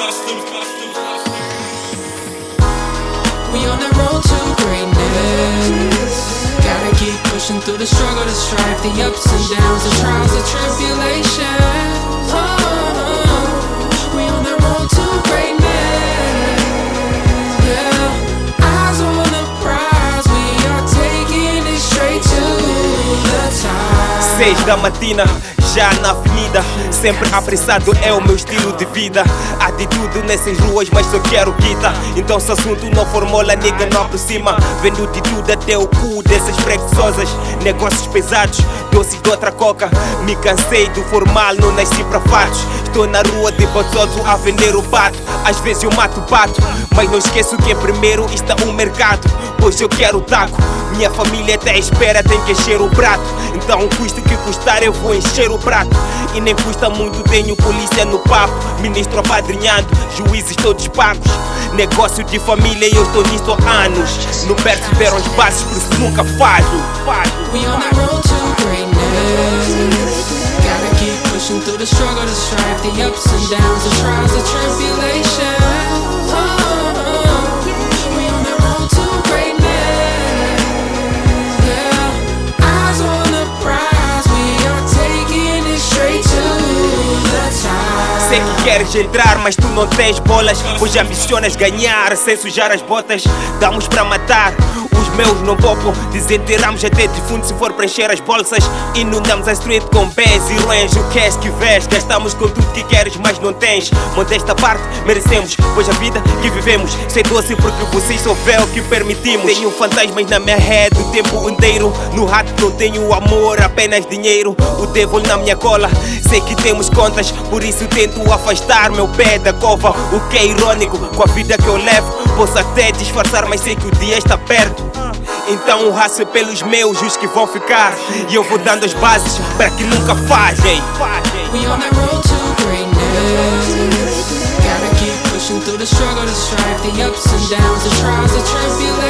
We on the road to greatness. Gotta keep pushing through the struggle, the strife, the ups and downs, the trials, the tribulations. Oh, we on the road to greatness. Yeah, eyes on the prize, we are taking it straight to the top. Seis da matina, já na avenida. Sempre apressado é o meu estilo de vida. Há de tudo nessas ruas, mas só quero guita. Então se assunto não for mola, nega não aproxima. Vendo de tudo até o cu dessas preguiçosas. Negócios pesados, doces de outra coca. Me cansei do formal, não nasci pra fatos Estou na rua de Botoso a vender o pato. Às vezes eu mato o pato Mas não esqueço que primeiro está o mercado Pois eu quero taco Minha família até espera, tem que encher o prato Então custa que custar eu vou encher o prato E nem custa muito, tenho polícia no papo Ministro apadrinhando, juízes todos pagos Negócio de família e eu estou nisso há anos No berço deram os bases, por isso nunca falho. We on the road to greatness. Gotta keep pushing through the struggle, the strife, the ups and downs, the trials, the tribulations. Sei que queres entrar, mas tu não tens bolas. Pois ambicionas ganhar sem sujar as botas. Damos pra matar, meus não popam Desenterramos até defunto se for preencher as bolsas. Inundamos a street com pés e ruins O que és que vês? Gastamos com tudo que queres, mas não tens. Modesta parte, merecemos Pois a vida que vivemos Sei doce porque vocês só vê o que permitimos. Tenho fantasmas na minha head o tempo inteiro. No rato não tenho amor, apenas dinheiro. O devil na minha cola Sei que temos contas, por isso tento afastar meu pé da cova. O que é irônico com a vida que eu levo. Posso até disfarçar, mas sei que o dia está perto então o raço pelos meus, os que vão ficar E eu vou dando as bases para que nunca falhem We on the road to greatness. Gotta keep pushing through the struggle, the strife, the ups and downs, the trials, the tribulations.